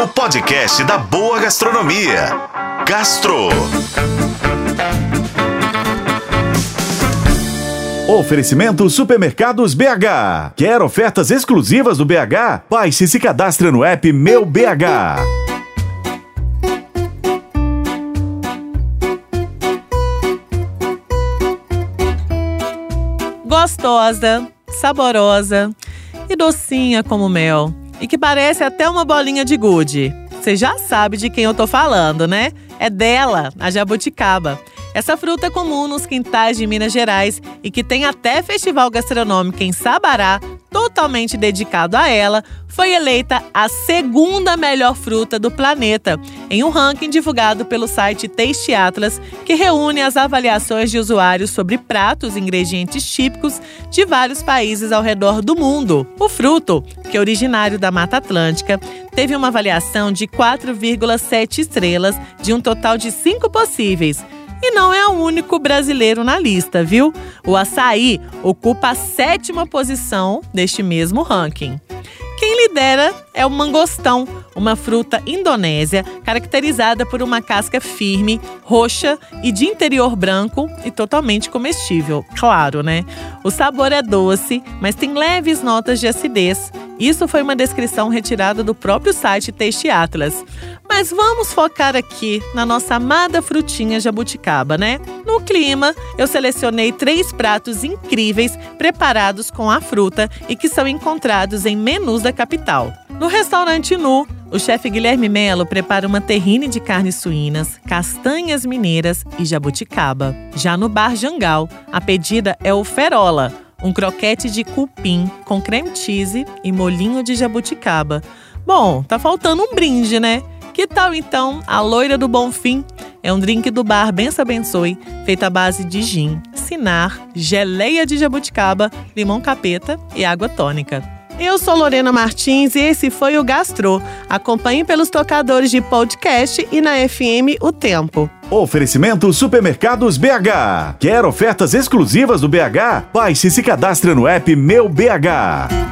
o podcast da boa gastronomia. Gastro. Oferecimento Supermercados BH. Quer ofertas exclusivas do BH? Baixe e se cadastre no app Meu BH. Gostosa, saborosa e docinha como mel. E que parece até uma bolinha de gude. Você já sabe de quem eu tô falando, né? É dela, a jabuticaba. Essa fruta é comum nos quintais de Minas Gerais e que tem até festival gastronômico em Sabará, totalmente dedicado a ela, foi eleita a segunda melhor fruta do planeta, em um ranking divulgado pelo site Taste Atlas, que reúne as avaliações de usuários sobre pratos e ingredientes típicos de vários países ao redor do mundo. O fruto, que é originário da Mata Atlântica, teve uma avaliação de 4,7 estrelas de um total de 5 possíveis e não é o único brasileiro na lista, viu? O açaí ocupa a sétima posição deste mesmo ranking. Quem lidera é o mangostão, uma fruta indonésia caracterizada por uma casca firme, roxa e de interior branco e totalmente comestível. Claro, né? O sabor é doce, mas tem leves notas de acidez. Isso foi uma descrição retirada do próprio site Taste Atlas. Mas vamos focar aqui na nossa amada frutinha jabuticaba, né? No clima, eu selecionei três pratos incríveis preparados com a fruta e que são encontrados em menus da capital. No restaurante Nu, o chefe Guilherme Melo prepara uma terrine de carnes suínas, castanhas mineiras e jabuticaba. Já no bar Jangal, a pedida é o ferola, um croquete de cupim com creme cheese e molinho de jabuticaba. Bom, tá faltando um brinde, né? Que tal então a loira do Bonfim? É um drink do bar Bença Abençoe, feito à base de gin, sinar, geleia de jabuticaba, limão capeta e água tônica. Eu sou Lorena Martins e esse foi o Gastro. Acompanhe pelos tocadores de podcast e na FM O Tempo. Oferecimento Supermercados BH. Quer ofertas exclusivas do BH? Baixe e se cadastre no app Meu BH.